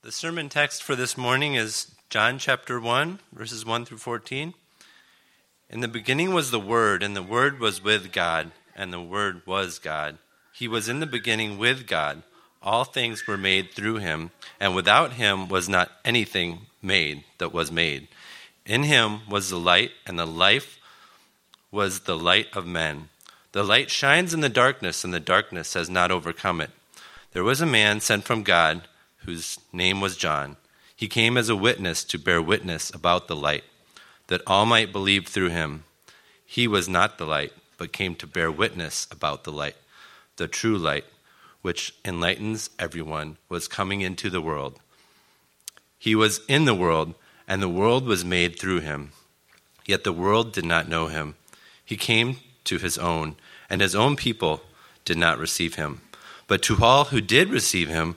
The sermon text for this morning is John chapter 1, verses 1 through 14. In the beginning was the Word, and the Word was with God, and the Word was God. He was in the beginning with God. All things were made through him, and without him was not anything made that was made. In him was the light, and the life was the light of men. The light shines in the darkness, and the darkness has not overcome it. There was a man sent from God whose name was John. He came as a witness to bear witness about the light, that all might believe through him. He was not the light, but came to bear witness about the light. The true light, which enlightens everyone, was coming into the world. He was in the world, and the world was made through him. Yet the world did not know him. He came to his own, and his own people did not receive him. But to all who did receive him,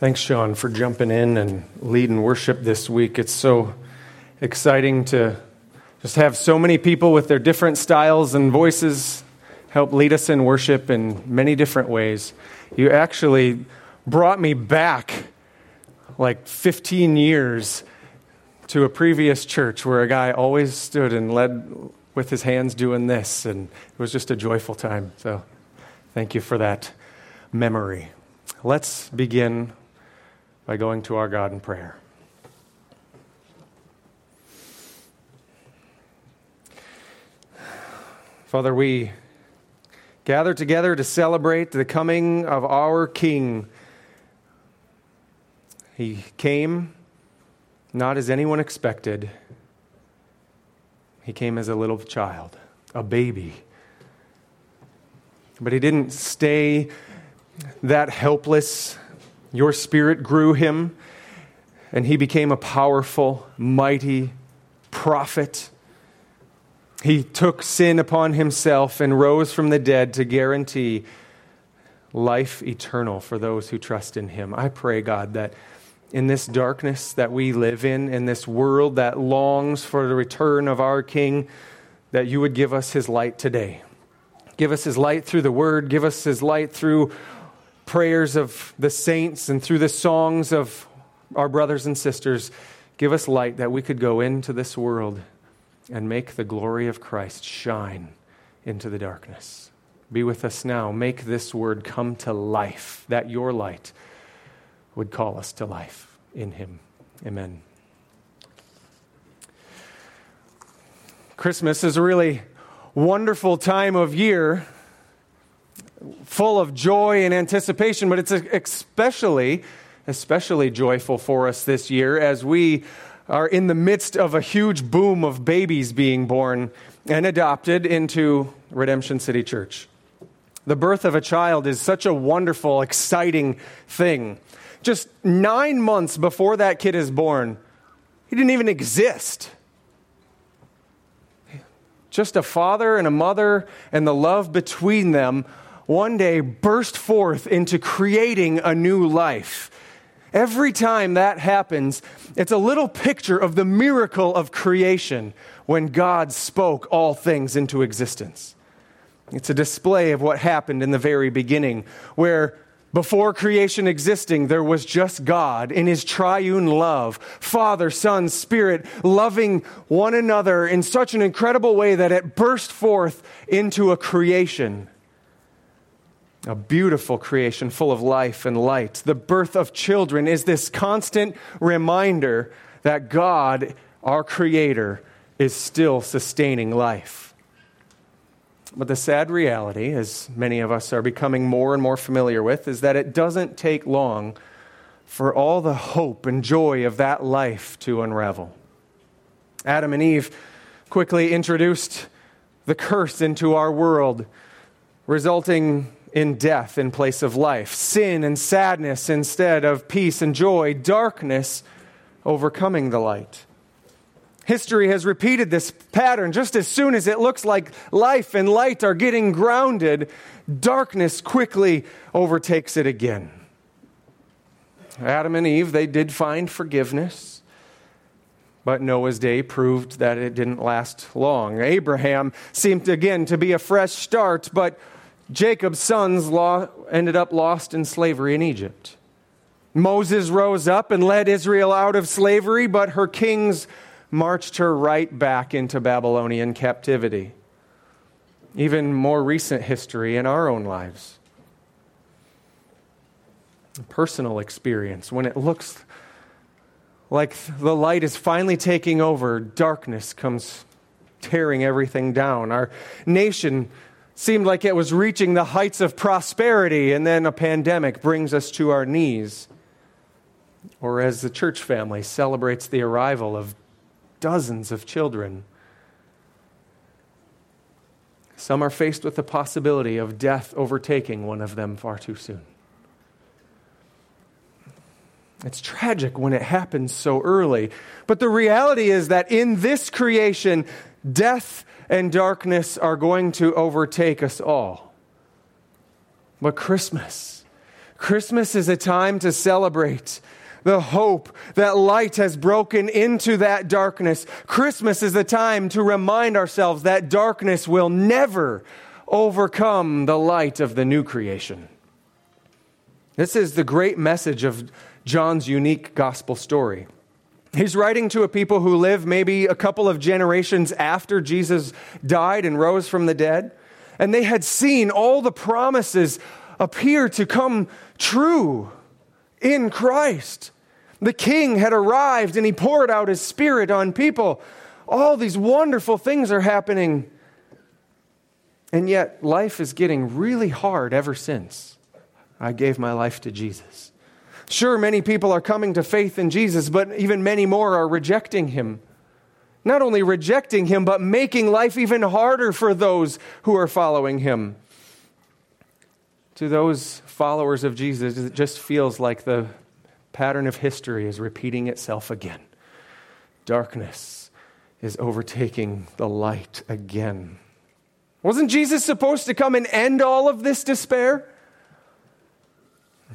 Thanks, Sean, for jumping in and leading worship this week. It's so exciting to just have so many people with their different styles and voices help lead us in worship in many different ways. You actually brought me back like 15 years to a previous church where a guy always stood and led with his hands doing this, and it was just a joyful time. So, thank you for that memory. Let's begin by going to our God in prayer. Father, we gather together to celebrate the coming of our King. He came not as anyone expected, he came as a little child, a baby. But he didn't stay that helpless your spirit grew him, and he became a powerful, mighty prophet. He took sin upon himself and rose from the dead to guarantee life eternal for those who trust in him. I pray, God, that in this darkness that we live in, in this world that longs for the return of our King, that you would give us his light today. Give us his light through the word, give us his light through prayers of the saints and through the songs of our brothers and sisters, give us light that we could go into this world and make the glory of Christ shine into the darkness. Be with us now. Make this word come to life, that your light would call us to life in Him. Amen. Christmas is a really wonderful time of year full of joy and anticipation, but it's especially, especially joyful for us this year as we are in the midst of a huge boom of babies being born and adopted into Redemption City Church. The birth of a child is such a wonderful, exciting thing. Just nine months before that kid is born, he didn't even exist. Just a father and a mother and the love between them one day burst forth into creating a new life. Every time that happens, it's a little picture of the miracle of creation when God spoke all things into existence. It's a display of what happened in the very beginning, where before creation existing, there was just God in his triune love, Father, Son, Spirit, loving one another in such an incredible way that it burst forth into a creation a beautiful creation full of life and light. The birth of children is this constant reminder that God, our Creator, is still sustaining life. But the sad reality, as many of us are becoming more and more familiar with, is that it doesn't take long for all the hope and joy of that life to unravel. Adam and Eve quickly introduced the curse into our world, resulting in death in place of life, sin and sadness instead of peace and joy, darkness overcoming the light. History has repeated this pattern. Just as soon as it looks like life and light are getting grounded, darkness quickly overtakes it again. Adam and Eve, they did find forgiveness, but Noah's day proved that it didn't last long. Abraham seemed again to be a fresh start, but Jacob's sons ended up lost in slavery in Egypt. Moses rose up and led Israel out of slavery, but her kings marched her right back into Babylonian captivity. Even more recent history in our own lives. Personal experience, when it looks like the light is finally taking over, darkness comes tearing everything down. Our nation seemed like it was reaching the heights of prosperity, and then a pandemic brings us to our knees. Or as the church family celebrates the arrival of dozens of children. Some are faced with the possibility of death overtaking one of them far too soon. It's tragic when it happens so early. But the reality is that in this creation, death and darkness are going to overtake us all. But Christmas, Christmas is a time to celebrate the hope that light has broken into that darkness. Christmas is a time to remind ourselves that darkness will never overcome the light of the new creation. This is the great message of John's unique gospel story. He's writing to a people who live maybe a couple of generations after Jesus died and rose from the dead, and they had seen all the promises appear to come true in Christ. The king had arrived and he poured out his spirit on people. All these wonderful things are happening. And yet, life is getting really hard ever since I gave my life to Jesus. Sure, many people are coming to faith in Jesus, but even many more are rejecting him. Not only rejecting him, but making life even harder for those who are following him. To those followers of Jesus, it just feels like the pattern of history is repeating itself again. Darkness is overtaking the light again. Wasn't Jesus supposed to come and end all of this despair?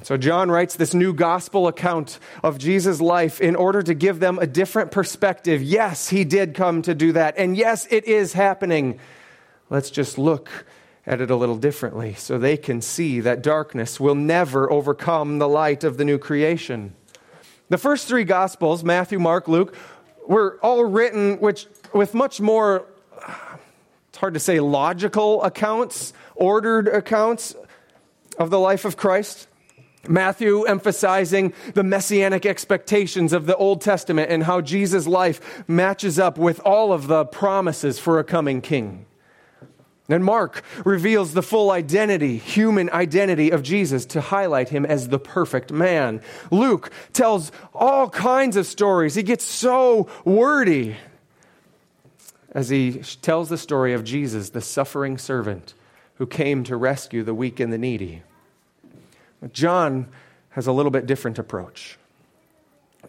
So, John writes this new gospel account of Jesus' life in order to give them a different perspective. Yes, he did come to do that. And yes, it is happening. Let's just look at it a little differently so they can see that darkness will never overcome the light of the new creation. The first three Gospels, Matthew, Mark, Luke, were all written which, with much more, it's hard to say, logical accounts, ordered accounts of the life of Christ. Matthew emphasizing the messianic expectations of the Old Testament and how Jesus' life matches up with all of the promises for a coming king. And Mark reveals the full identity, human identity of Jesus to highlight him as the perfect man. Luke tells all kinds of stories. He gets so wordy as he tells the story of Jesus, the suffering servant who came to rescue the weak and the needy. John has a little bit different approach.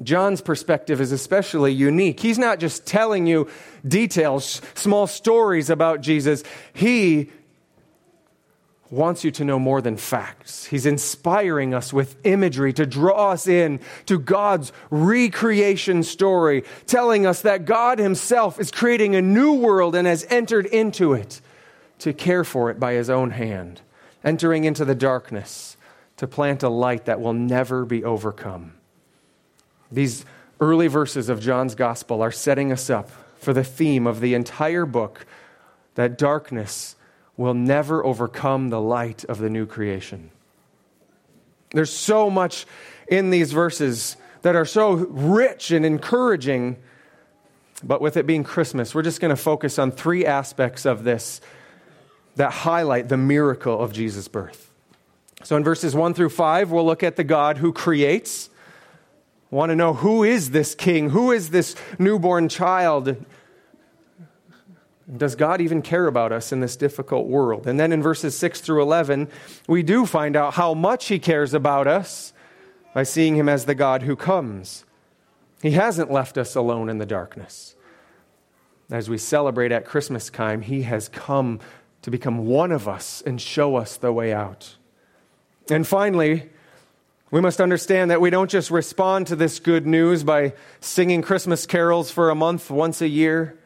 John's perspective is especially unique. He's not just telling you details, small stories about Jesus. He wants you to know more than facts. He's inspiring us with imagery to draw us in to God's recreation story, telling us that God Himself is creating a new world and has entered into it to care for it by His own hand, entering into the darkness to plant a light that will never be overcome. These early verses of John's gospel are setting us up for the theme of the entire book that darkness will never overcome the light of the new creation. There's so much in these verses that are so rich and encouraging, but with it being Christmas, we're just going to focus on three aspects of this that highlight the miracle of Jesus' birth. So in verses 1 through 5, we'll look at the God who creates want to know who is this king? Who is this newborn child? Does God even care about us in this difficult world? And then in verses 6 through 11, we do find out how much He cares about us by seeing Him as the God who comes. He hasn't left us alone in the darkness. As we celebrate at Christmas time, He has come to become one of us and show us the way out. And finally, we must understand that we don't just respond to this good news by singing Christmas carols for a month once a year.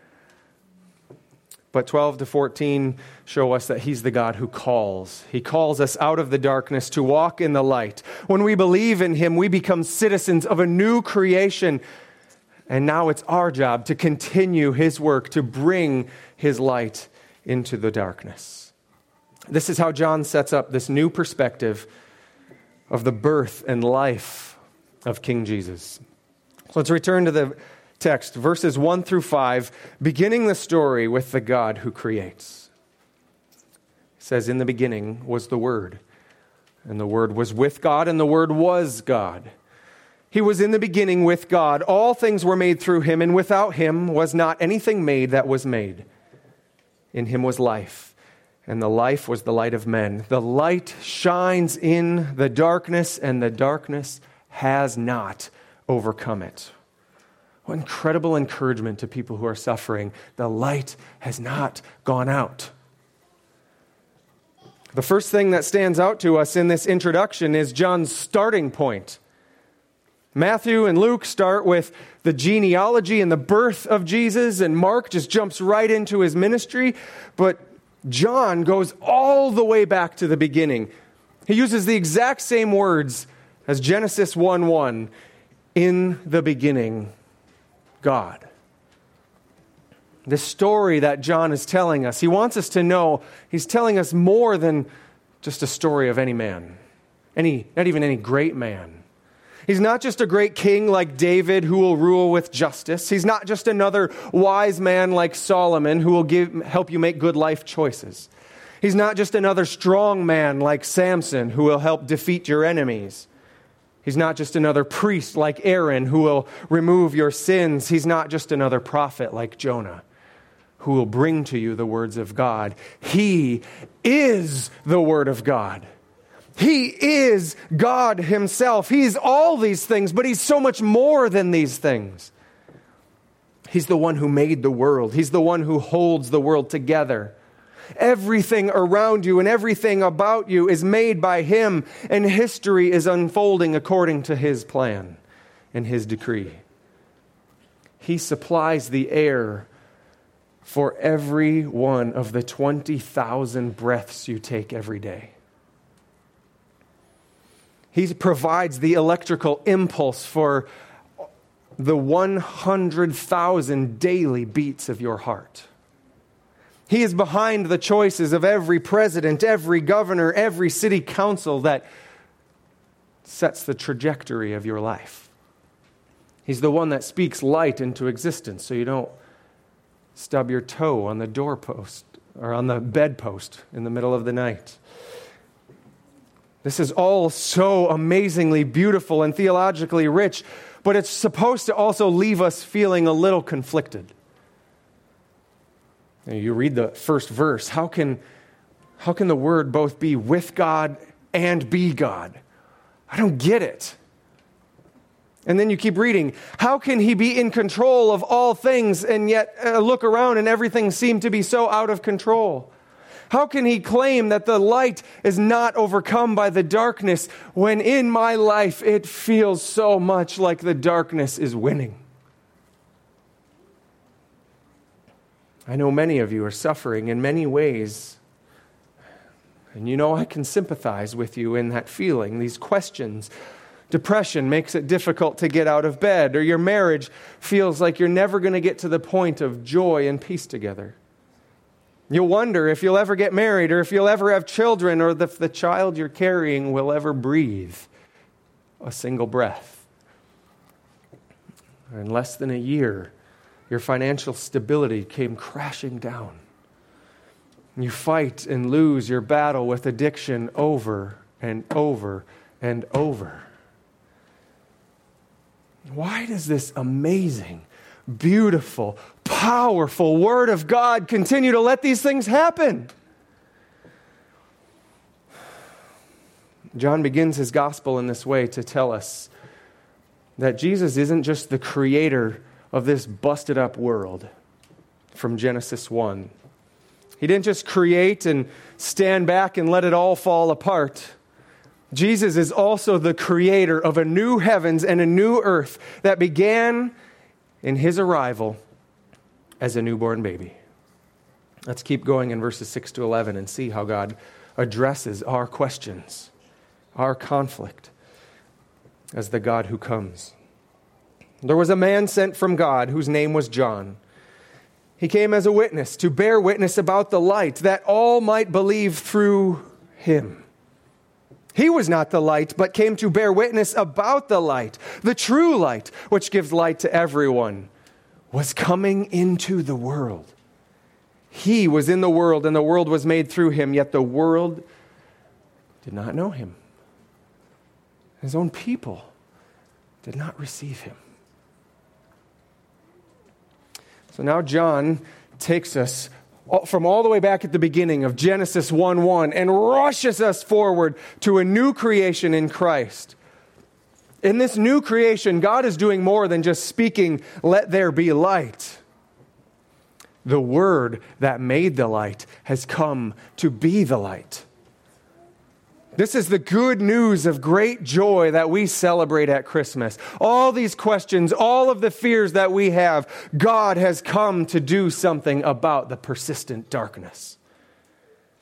But 12 to 14 show us that He's the God who calls. He calls us out of the darkness to walk in the light. When we believe in Him, we become citizens of a new creation. And now it's our job to continue His work, to bring His light into the darkness. This is how John sets up this new perspective of the birth and life of King Jesus. Let's return to the text, verses 1 through 5, beginning the story with the God who creates. It says, In the beginning was the Word, and the Word was with God, and the Word was God. He was in the beginning with God. All things were made through him, and without him was not anything made that was made. In him was life, and the life was the light of men. The light shines in the darkness, and the darkness has not overcome it. What incredible encouragement to people who are suffering. The light has not gone out. The first thing that stands out to us in this introduction is John's starting point. Matthew and Luke start with the genealogy and the birth of Jesus, and Mark just jumps right into his ministry. But John goes all the way back to the beginning. He uses the exact same words as Genesis 1 1 in the beginning. God. The story that John is telling us, he wants us to know he's telling us more than just a story of any man, any, not even any great man. He's not just a great king like David who will rule with justice. He's not just another wise man like Solomon who will give, help you make good life choices. He's not just another strong man like Samson who will help defeat your enemies. He's not just another priest like Aaron who will remove your sins. He's not just another prophet like Jonah who will bring to you the words of God. He is the Word of God. He is God Himself. He's all these things, but He's so much more than these things. He's the one who made the world, He's the one who holds the world together. Everything around you and everything about you is made by Him, and history is unfolding according to His plan and His decree. He supplies the air for every one of the 20,000 breaths you take every day. He provides the electrical impulse for the 100,000 daily beats of your heart. He is behind the choices of every president, every governor, every city council that sets the trajectory of your life. He's the one that speaks light into existence so you don't stub your toe on the doorpost or on the bedpost in the middle of the night. This is all so amazingly beautiful and theologically rich, but it's supposed to also leave us feeling a little conflicted. You read the first verse. How can, how can the word both be with God and be God? I don't get it. And then you keep reading. How can he be in control of all things and yet uh, look around and everything seem to be so out of control? How can he claim that the light is not overcome by the darkness when in my life it feels so much like the darkness is winning? I know many of you are suffering in many ways. And you know, I can sympathize with you in that feeling, these questions. Depression makes it difficult to get out of bed, or your marriage feels like you're never going to get to the point of joy and peace together. You'll wonder if you'll ever get married, or if you'll ever have children, or if the child you're carrying will ever breathe a single breath. In less than a year, your financial stability came crashing down. You fight and lose your battle with addiction over and over and over. Why does this amazing, beautiful, powerful Word of God continue to let these things happen? John begins his gospel in this way to tell us that Jesus isn't just the creator of this busted up world from Genesis 1. He didn't just create and stand back and let it all fall apart. Jesus is also the creator of a new heavens and a new earth that began in his arrival as a newborn baby. Let's keep going in verses 6 to 11 and see how God addresses our questions, our conflict, as the God who comes. There was a man sent from God whose name was John. He came as a witness to bear witness about the light, that all might believe through him. He was not the light, but came to bear witness about the light. The true light, which gives light to everyone, was coming into the world. He was in the world, and the world was made through him, yet the world did not know him. His own people did not receive him. So now John takes us from all the way back at the beginning of Genesis 1 1 and rushes us forward to a new creation in Christ. In this new creation, God is doing more than just speaking, let there be light. The Word that made the light has come to be the light. This is the good news of great joy that we celebrate at Christmas. All these questions, all of the fears that we have, God has come to do something about the persistent darkness.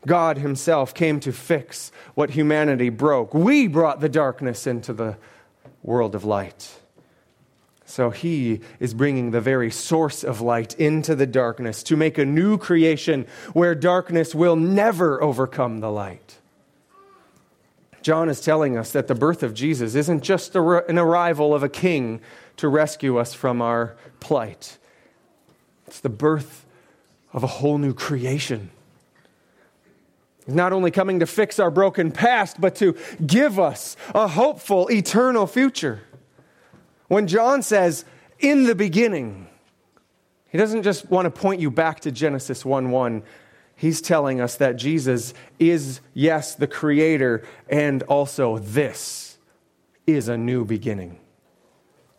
God Himself came to fix what humanity broke. We brought the darkness into the world of light. So He is bringing the very source of light into the darkness to make a new creation where darkness will never overcome the light. John is telling us that the birth of Jesus isn't just an arrival of a king to rescue us from our plight, it's the birth of a whole new creation. He's not only coming to fix our broken past, but to give us a hopeful, eternal future. When John says, in the beginning, he doesn't just want to point you back to Genesis 1 1 he's telling us that Jesus is, yes, the creator, and also this is a new beginning.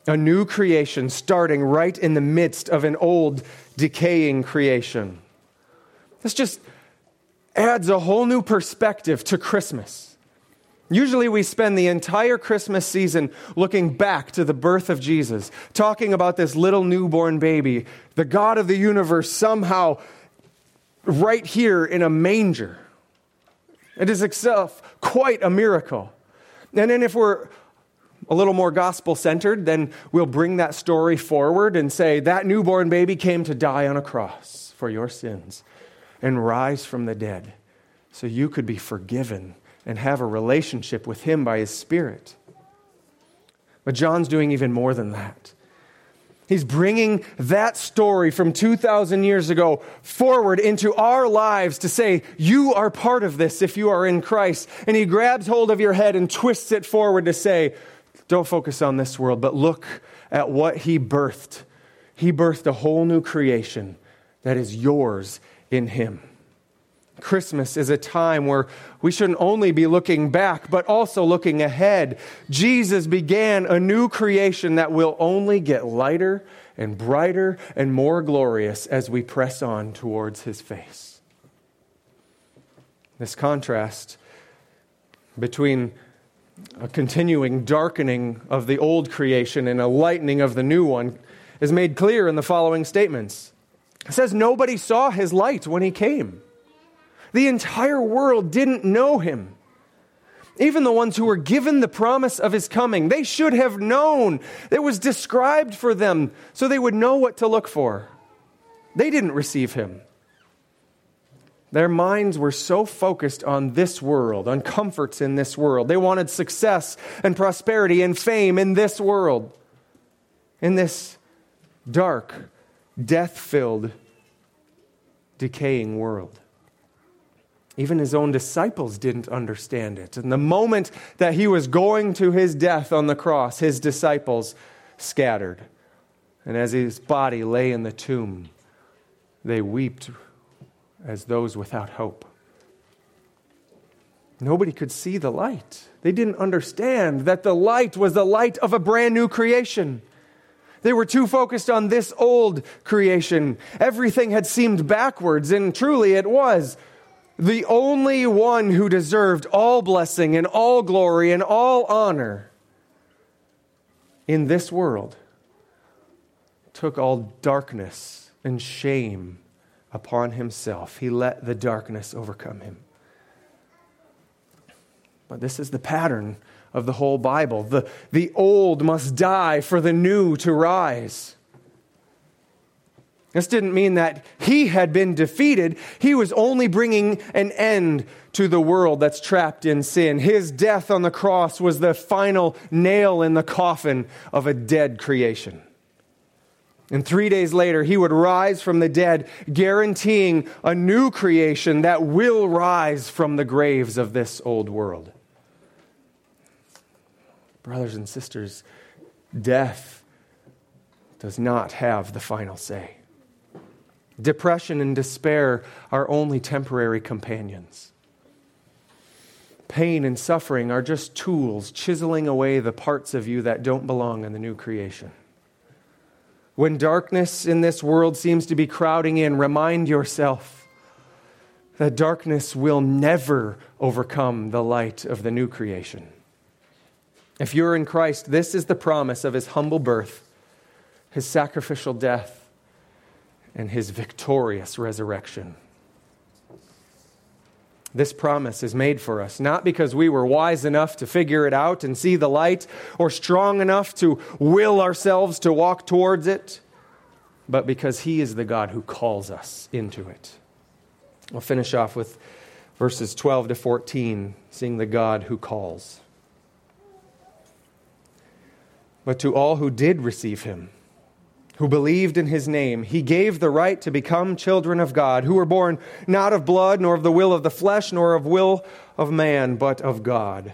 A new creation starting right in the midst of an old, decaying creation. This just adds a whole new perspective to Christmas. Usually, we spend the entire Christmas season looking back to the birth of Jesus, talking about this little newborn baby, the God of the universe somehow right here in a manger. It is itself quite a miracle. And then if we're a little more gospel centered, then we'll bring that story forward and say, that newborn baby came to die on a cross for your sins and rise from the dead so you could be forgiven and have a relationship with him by his spirit. But John's doing even more than that. He's bringing that story from 2,000 years ago forward into our lives to say, You are part of this if you are in Christ. And he grabs hold of your head and twists it forward to say, Don't focus on this world, but look at what he birthed. He birthed a whole new creation that is yours in him. Christmas is a time where we shouldn't only be looking back, but also looking ahead. Jesus began a new creation that will only get lighter and brighter and more glorious as we press on towards his face. This contrast between a continuing darkening of the old creation and a lightening of the new one is made clear in the following statements. It says, Nobody saw his light when he came. The entire world didn't know him. Even the ones who were given the promise of his coming, they should have known. It was described for them so they would know what to look for. They didn't receive him. Their minds were so focused on this world, on comforts in this world. They wanted success and prosperity and fame in this world, in this dark, death filled, decaying world. Even his own disciples didn't understand it. And the moment that he was going to his death on the cross, his disciples scattered And as his body lay in the tomb, they wept as those without hope. Nobody could see the light. They didn't understand that the light was the light of a brand new creation. They were too focused on this old creation. Everything had seemed backwards, and truly it was. The only one who deserved all blessing and all glory and all honor in this world took all darkness and shame upon himself. He let the darkness overcome him. But this is the pattern of the whole Bible. The, the old must die for the new to rise. This didn't mean that he had been defeated. He was only bringing an end to the world that's trapped in sin. His death on the cross was the final nail in the coffin of a dead creation. And three days later, he would rise from the dead, guaranteeing a new creation that will rise from the graves of this old world. Brothers and sisters, death does not have the final say. Depression and despair are only temporary companions. Pain and suffering are just tools chiseling away the parts of you that don't belong in the new creation. When darkness in this world seems to be crowding in, remind yourself that darkness will never overcome the light of the new creation. If you're in Christ, this is the promise of his humble birth, his sacrificial death, and his victorious resurrection. This promise is made for us not because we were wise enough to figure it out and see the light, or strong enough to will ourselves to walk towards it, but because He is the God who calls us into it. We'll finish off with verses 12 to 14, seeing the God who calls. But to all who did receive him, who believed in his name, he gave the right to become children of God, who were born not of blood, nor of the will of the flesh, nor of will of man, but of God.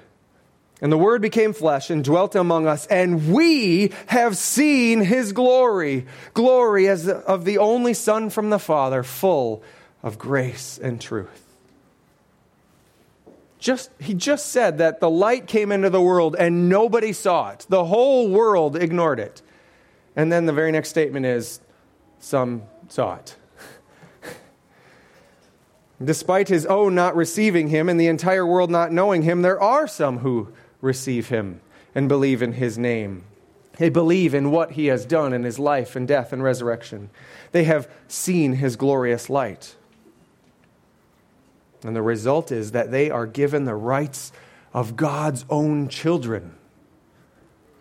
And the Word became flesh and dwelt among us, and we have seen his glory glory as of the only Son from the Father, full of grace and truth just, he just said that the light came into the world and nobody saw it. The whole world ignored it. And then the very next statement is some saw it. Despite his own not receiving him and the entire world not knowing him, there are some who receive him and believe in his name. They believe in what he has done in his life and death and resurrection. They have seen his glorious light. And the result is that they are given the rights of God's own children.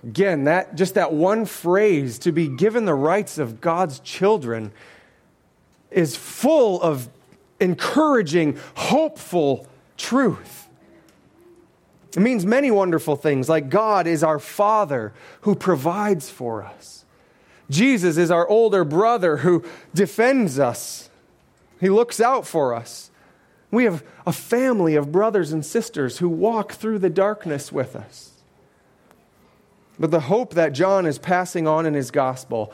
Again, that just that one phrase to be given the rights of God's children is full of encouraging, hopeful truth. It means many wonderful things, like God is our Father who provides for us. Jesus is our older brother who defends us. He looks out for us. We have a family of brothers and sisters who walk through the darkness with us. But the hope that John is passing on in his gospel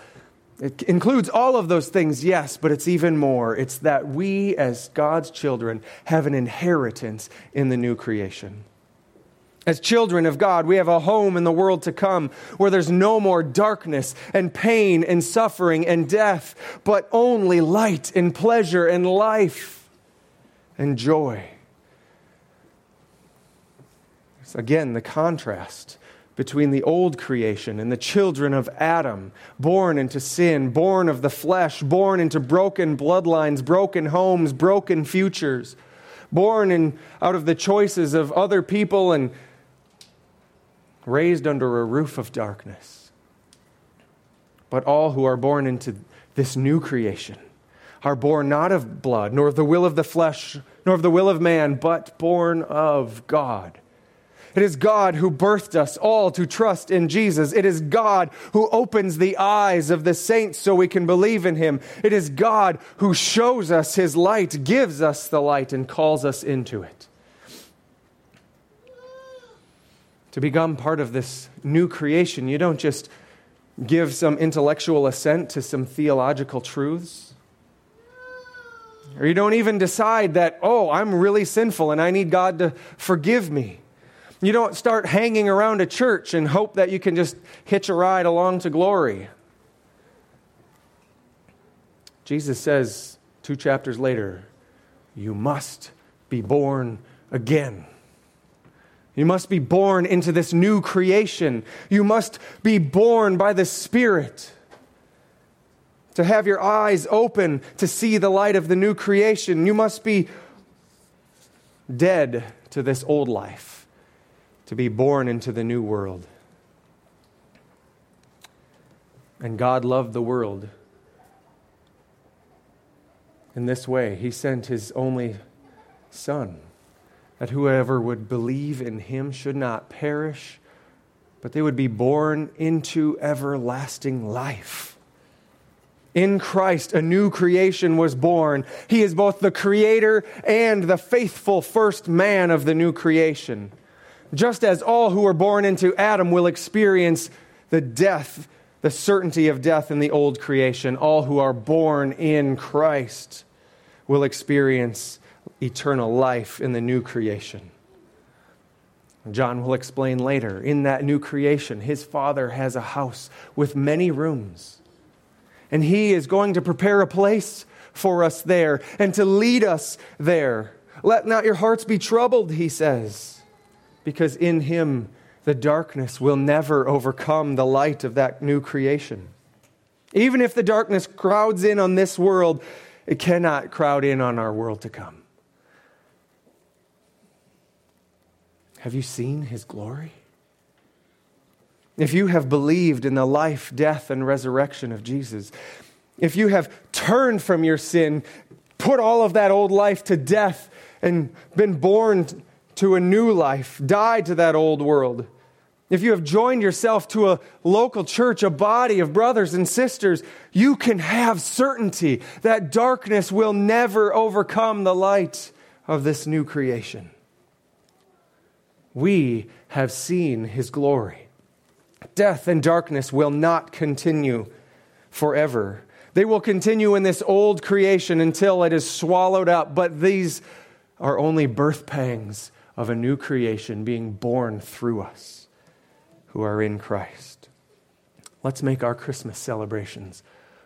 it includes all of those things, yes, but it's even more. It's that we, as God's children, have an inheritance in the new creation. As children of God, we have a home in the world to come where there's no more darkness and pain and suffering and death, but only light and pleasure and life and joy. It's again the contrast between the old creation and the children of Adam, born into sin, born of the flesh, born into broken bloodlines, broken homes, broken futures, born in, out of the choices of other people and raised under a roof of darkness. But all who are born into this new creation are born not of blood, nor of the will of the flesh, nor of the will of man, but born of God. It is God who birthed us all to trust in Jesus. It is God who opens the eyes of the saints so we can believe in him. It is God who shows us his light, gives us the light, and calls us into it. To become part of this new creation, you don't just give some intellectual assent to some theological truths. Or you don't even decide that, oh, I'm really sinful and I need God to forgive me. You don't start hanging around a church and hope that you can just hitch a ride along to glory. Jesus says two chapters later, you must be born again. You must be born into this new creation. You must be born by the Spirit. To have your eyes open to see the light of the new creation, you must be dead to this old life, to be born into the new world. And God loved the world in this way. He sent His only Son that whoever would believe in him should not perish, but they would be born into everlasting life. In Christ, a new creation was born. He is both the creator and the faithful first man of the new creation. Just as all who are born into Adam will experience the death, the certainty of death in the old creation, all who are born in Christ will experience eternal life in the new creation. John will explain later in that new creation, his Father has a house with many rooms. And he is going to prepare a place for us there and to lead us there. Let not your hearts be troubled, he says, because in him the darkness will never overcome the light of that new creation. Even if the darkness crowds in on this world, it cannot crowd in on our world to come. Have you seen his glory? If you have believed in the life, death, and resurrection of Jesus, if you have turned from your sin, put all of that old life to death, and been born to a new life, died to that old world, if you have joined yourself to a local church, a body of brothers and sisters, you can have certainty that darkness will never overcome the light of this new creation we have seen his glory. Death and darkness will not continue forever. They will continue in this old creation until it is swallowed up, but these are only birth pangs of a new creation being born through us who are in Christ. Let's make our Christmas celebrations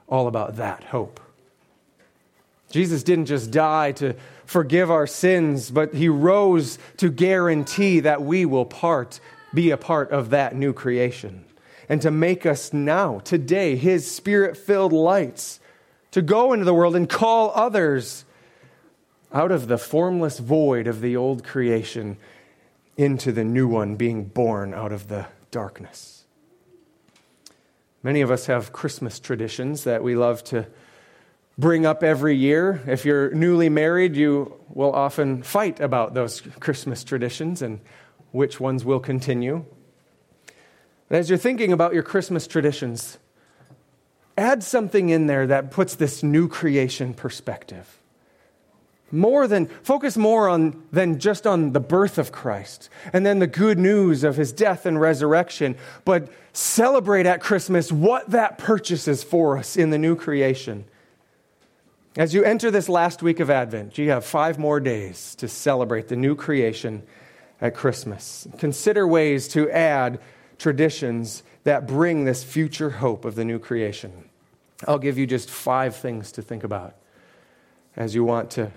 all about that hope. Jesus didn't just die to forgive our sins, but he rose to guarantee that we will part, be a part of that new creation. And to make us now, today, his spirit filled lights, to go into the world and call others out of the formless void of the old creation into the new one being born out of the darkness. Many of us have Christmas traditions that we love to bring up every year. If you're newly married, you will often fight about those Christmas traditions and which ones will continue. But as you're thinking about your Christmas traditions, add something in there that puts this new creation perspective. More than focus more on than just on the birth of Christ and then the good news of his death and resurrection, but celebrate at Christmas what that purchases for us in the new creation as you enter this last week of Advent, you have five more days to celebrate the new creation at Christmas. Consider ways to add traditions that bring this future hope of the new creation. I'll give you just five things to think about as you want to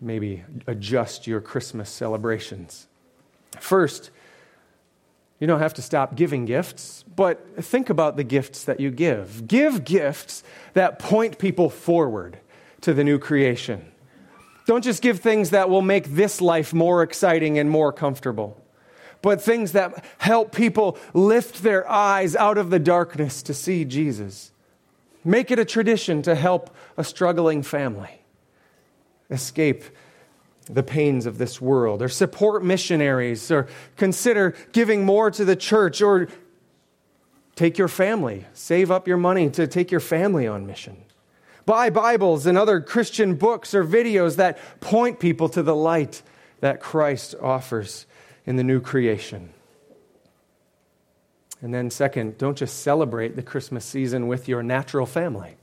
maybe adjust your Christmas celebrations. First, you don't have to stop giving gifts, but think about the gifts that you give. Give gifts that point people forward to the new creation. Don't just give things that will make this life more exciting and more comfortable, but things that help people lift their eyes out of the darkness to see Jesus. Make it a tradition to help a struggling family escape the pains of this world, or support missionaries, or consider giving more to the church, or take your family, save up your money to take your family on mission. Buy Bibles and other Christian books or videos that point people to the light that Christ offers in the new creation. And then, second, don't just celebrate the Christmas season with your natural family,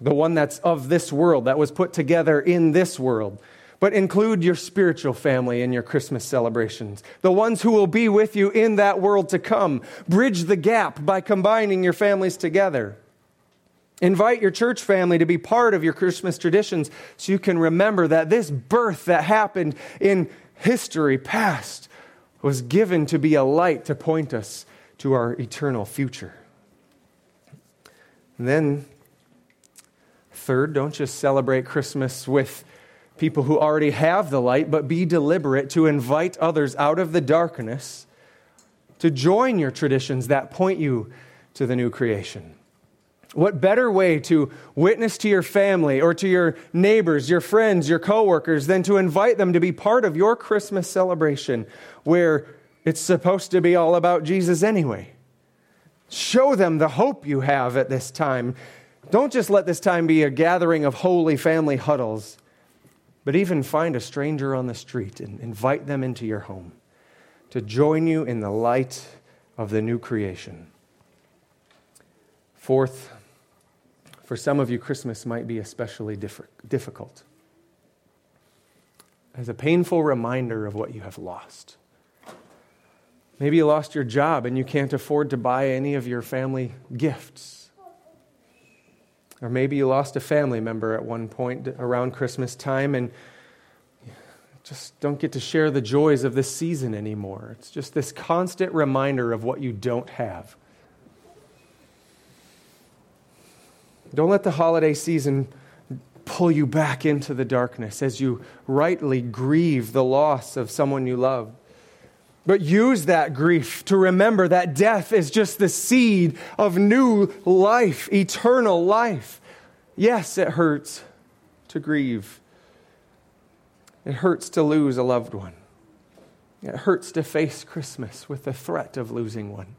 the one that's of this world, that was put together in this world. But include your spiritual family in your Christmas celebrations, the ones who will be with you in that world to come. Bridge the gap by combining your families together. Invite your church family to be part of your Christmas traditions so you can remember that this birth that happened in history past was given to be a light to point us to our eternal future. And then, third, don't just celebrate Christmas with people who already have the light, but be deliberate to invite others out of the darkness to join your traditions that point you to the new creation. What better way to witness to your family or to your neighbors, your friends, your coworkers than to invite them to be part of your Christmas celebration where it's supposed to be all about Jesus anyway? Show them the hope you have at this time. Don't just let this time be a gathering of holy family huddles, but even find a stranger on the street and invite them into your home to join you in the light of the new creation. Fourth, for some of you, Christmas might be especially difficult as a painful reminder of what you have lost. Maybe you lost your job and you can't afford to buy any of your family gifts. Or maybe you lost a family member at one point around Christmas time and just don't get to share the joys of this season anymore. It's just this constant reminder of what you don't have. Don't let the holiday season pull you back into the darkness as you rightly grieve the loss of someone you love. But use that grief to remember that death is just the seed of new life, eternal life. Yes, it hurts to grieve. It hurts to lose a loved one. It hurts to face Christmas with the threat of losing one.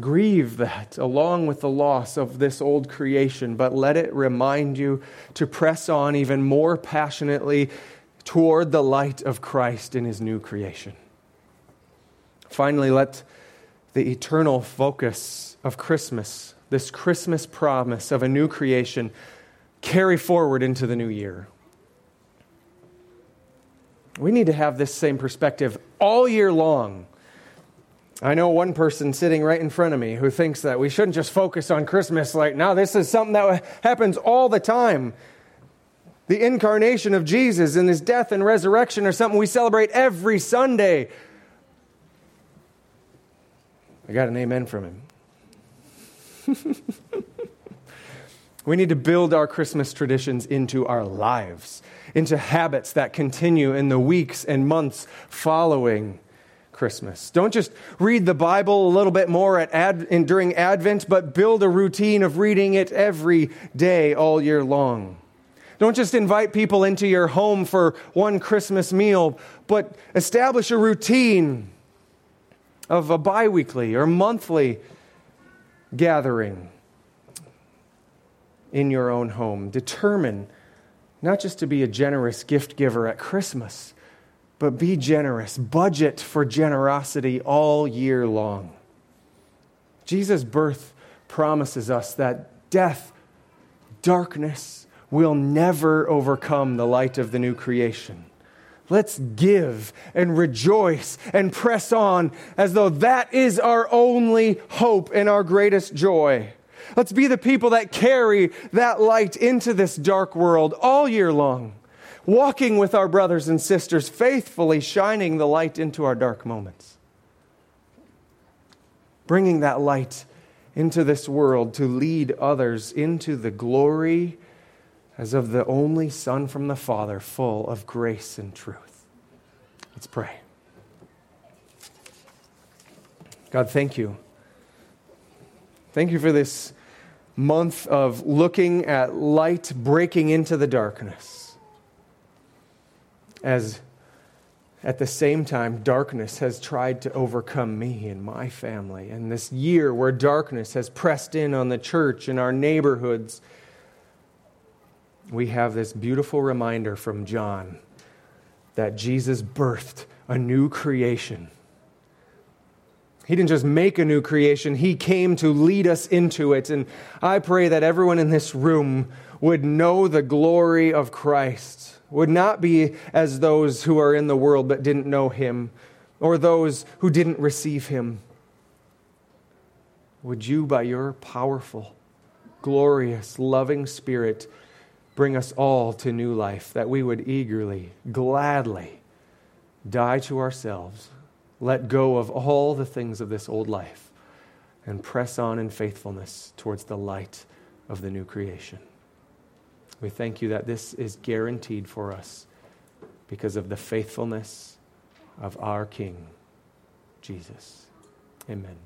Grieve that along with the loss of this old creation, but let it remind you to press on even more passionately toward the light of Christ in his new creation. Finally, let the eternal focus of Christmas, this Christmas promise of a new creation, carry forward into the new year. We need to have this same perspective all year long I know one person sitting right in front of me who thinks that we shouldn't just focus on Christmas like, now this is something that happens all the time. The incarnation of Jesus and his death and resurrection are something we celebrate every Sunday. I got an amen from him. we need to build our Christmas traditions into our lives, into habits that continue in the weeks and months following Christmas. Don't just read the Bible a little bit more at Ad, in, during Advent, but build a routine of reading it every day all year long. Don't just invite people into your home for one Christmas meal, but establish a routine of a biweekly or monthly gathering in your own home. Determine not just to be a generous gift giver at Christmas but be generous. Budget for generosity all year long. Jesus' birth promises us that death, darkness, will never overcome the light of the new creation. Let's give and rejoice and press on as though that is our only hope and our greatest joy. Let's be the people that carry that light into this dark world all year long walking with our brothers and sisters, faithfully shining the light into our dark moments. Bringing that light into this world to lead others into the glory as of the only Son from the Father, full of grace and truth. Let's pray. God, thank you. Thank you for this month of looking at light breaking into the darkness as at the same time, darkness has tried to overcome me and my family. And this year where darkness has pressed in on the church and our neighborhoods, we have this beautiful reminder from John that Jesus birthed a new creation. He didn't just make a new creation, He came to lead us into it. And I pray that everyone in this room would know the glory of Christ, would not be as those who are in the world but didn't know Him, or those who didn't receive Him. Would you, by your powerful, glorious, loving Spirit, bring us all to new life, that we would eagerly, gladly die to ourselves, let go of all the things of this old life, and press on in faithfulness towards the light of the new creation. We thank you that this is guaranteed for us because of the faithfulness of our King, Jesus. Amen.